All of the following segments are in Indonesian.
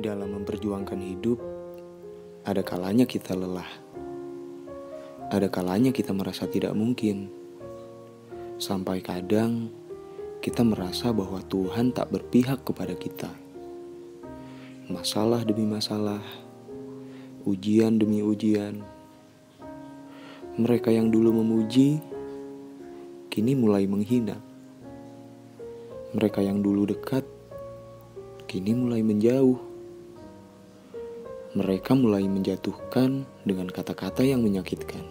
Dalam memperjuangkan hidup, ada kalanya kita lelah. Ada kalanya kita merasa tidak mungkin. Sampai kadang kita merasa bahwa Tuhan tak berpihak kepada kita. Masalah demi masalah, ujian demi ujian. Mereka yang dulu memuji, kini mulai menghina. Mereka yang dulu dekat, kini mulai menjauh mereka mulai menjatuhkan dengan kata-kata yang menyakitkan.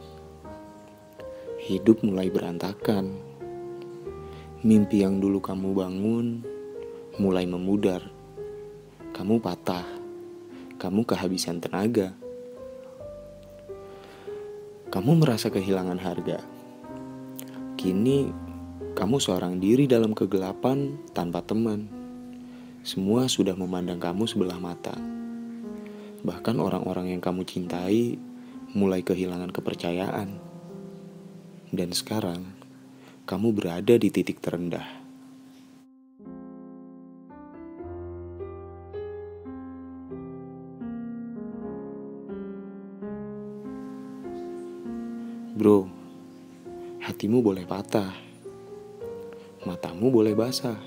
Hidup mulai berantakan. Mimpi yang dulu kamu bangun mulai memudar. Kamu patah. Kamu kehabisan tenaga. Kamu merasa kehilangan harga. Kini kamu seorang diri dalam kegelapan tanpa teman. Semua sudah memandang kamu sebelah mata. Bahkan orang-orang yang kamu cintai mulai kehilangan kepercayaan. Dan sekarang, kamu berada di titik terendah. Bro, hatimu boleh patah, matamu boleh basah,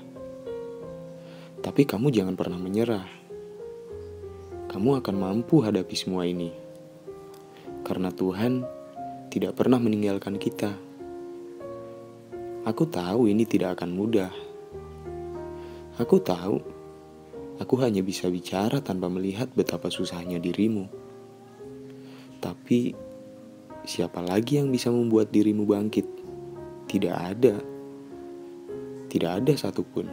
tapi kamu jangan pernah menyerah kamu akan mampu hadapi semua ini. Karena Tuhan tidak pernah meninggalkan kita. Aku tahu ini tidak akan mudah. Aku tahu aku hanya bisa bicara tanpa melihat betapa susahnya dirimu. Tapi siapa lagi yang bisa membuat dirimu bangkit? Tidak ada. Tidak ada satupun.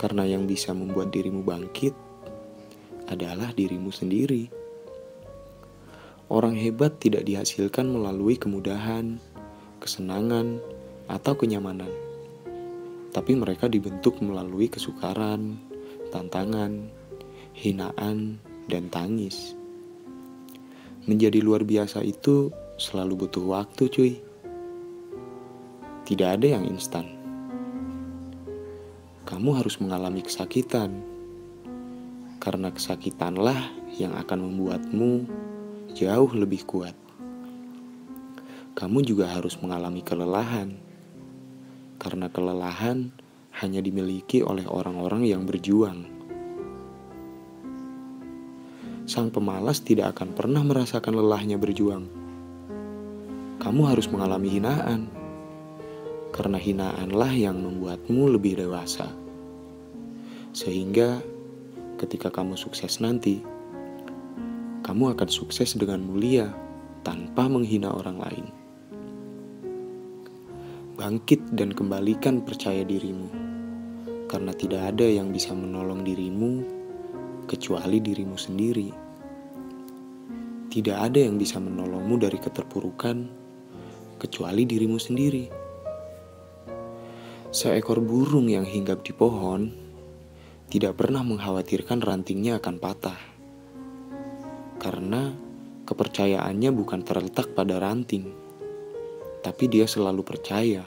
Karena yang bisa membuat dirimu bangkit adalah dirimu sendiri. Orang hebat tidak dihasilkan melalui kemudahan, kesenangan, atau kenyamanan, tapi mereka dibentuk melalui kesukaran, tantangan, hinaan, dan tangis. Menjadi luar biasa itu selalu butuh waktu, cuy. Tidak ada yang instan. Kamu harus mengalami kesakitan karena kesakitanlah yang akan membuatmu jauh lebih kuat. Kamu juga harus mengalami kelelahan, karena kelelahan hanya dimiliki oleh orang-orang yang berjuang. Sang pemalas tidak akan pernah merasakan lelahnya berjuang. Kamu harus mengalami hinaan, karena hinaanlah yang membuatmu lebih dewasa, sehingga ketika kamu sukses nanti, kamu akan sukses dengan mulia tanpa menghina orang lain. Bangkit dan kembalikan percaya dirimu, karena tidak ada yang bisa menolong dirimu kecuali dirimu sendiri. Tidak ada yang bisa menolongmu dari keterpurukan kecuali dirimu sendiri. Seekor burung yang hinggap di pohon tidak pernah mengkhawatirkan rantingnya akan patah. Karena kepercayaannya bukan terletak pada ranting, tapi dia selalu percaya.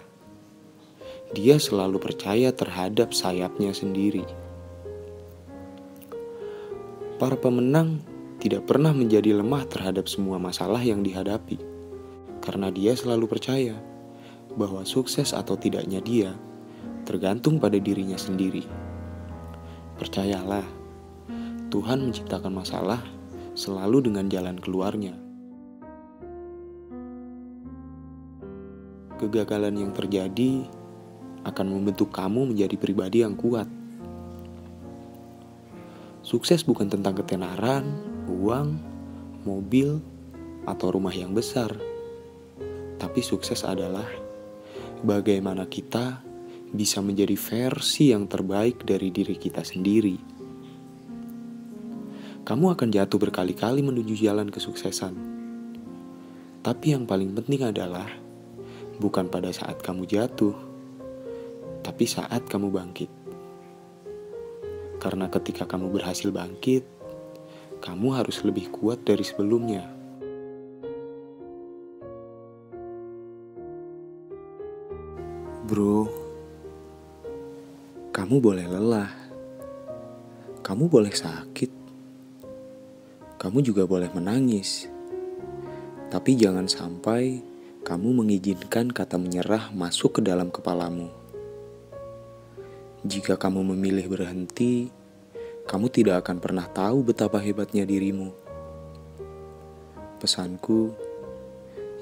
Dia selalu percaya terhadap sayapnya sendiri. Para pemenang tidak pernah menjadi lemah terhadap semua masalah yang dihadapi, karena dia selalu percaya bahwa sukses atau tidaknya dia tergantung pada dirinya sendiri. Percayalah, Tuhan menciptakan masalah selalu dengan jalan keluarnya. Kegagalan yang terjadi akan membentuk kamu menjadi pribadi yang kuat. Sukses bukan tentang ketenaran, uang, mobil, atau rumah yang besar, tapi sukses adalah bagaimana kita bisa menjadi versi yang terbaik dari diri kita sendiri. Kamu akan jatuh berkali-kali menuju jalan kesuksesan. Tapi yang paling penting adalah bukan pada saat kamu jatuh, tapi saat kamu bangkit. Karena ketika kamu berhasil bangkit, kamu harus lebih kuat dari sebelumnya. Bro, kamu boleh lelah, Kamu boleh sakit, kamu juga boleh menangis, tapi jangan sampai kamu mengizinkan kata menyerah masuk ke dalam kepalamu. Jika kamu memilih berhenti, kamu tidak akan pernah tahu betapa hebatnya dirimu. Pesanku,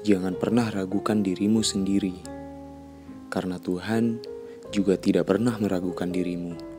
jangan pernah ragukan dirimu sendiri, karena Tuhan juga tidak pernah meragukan dirimu.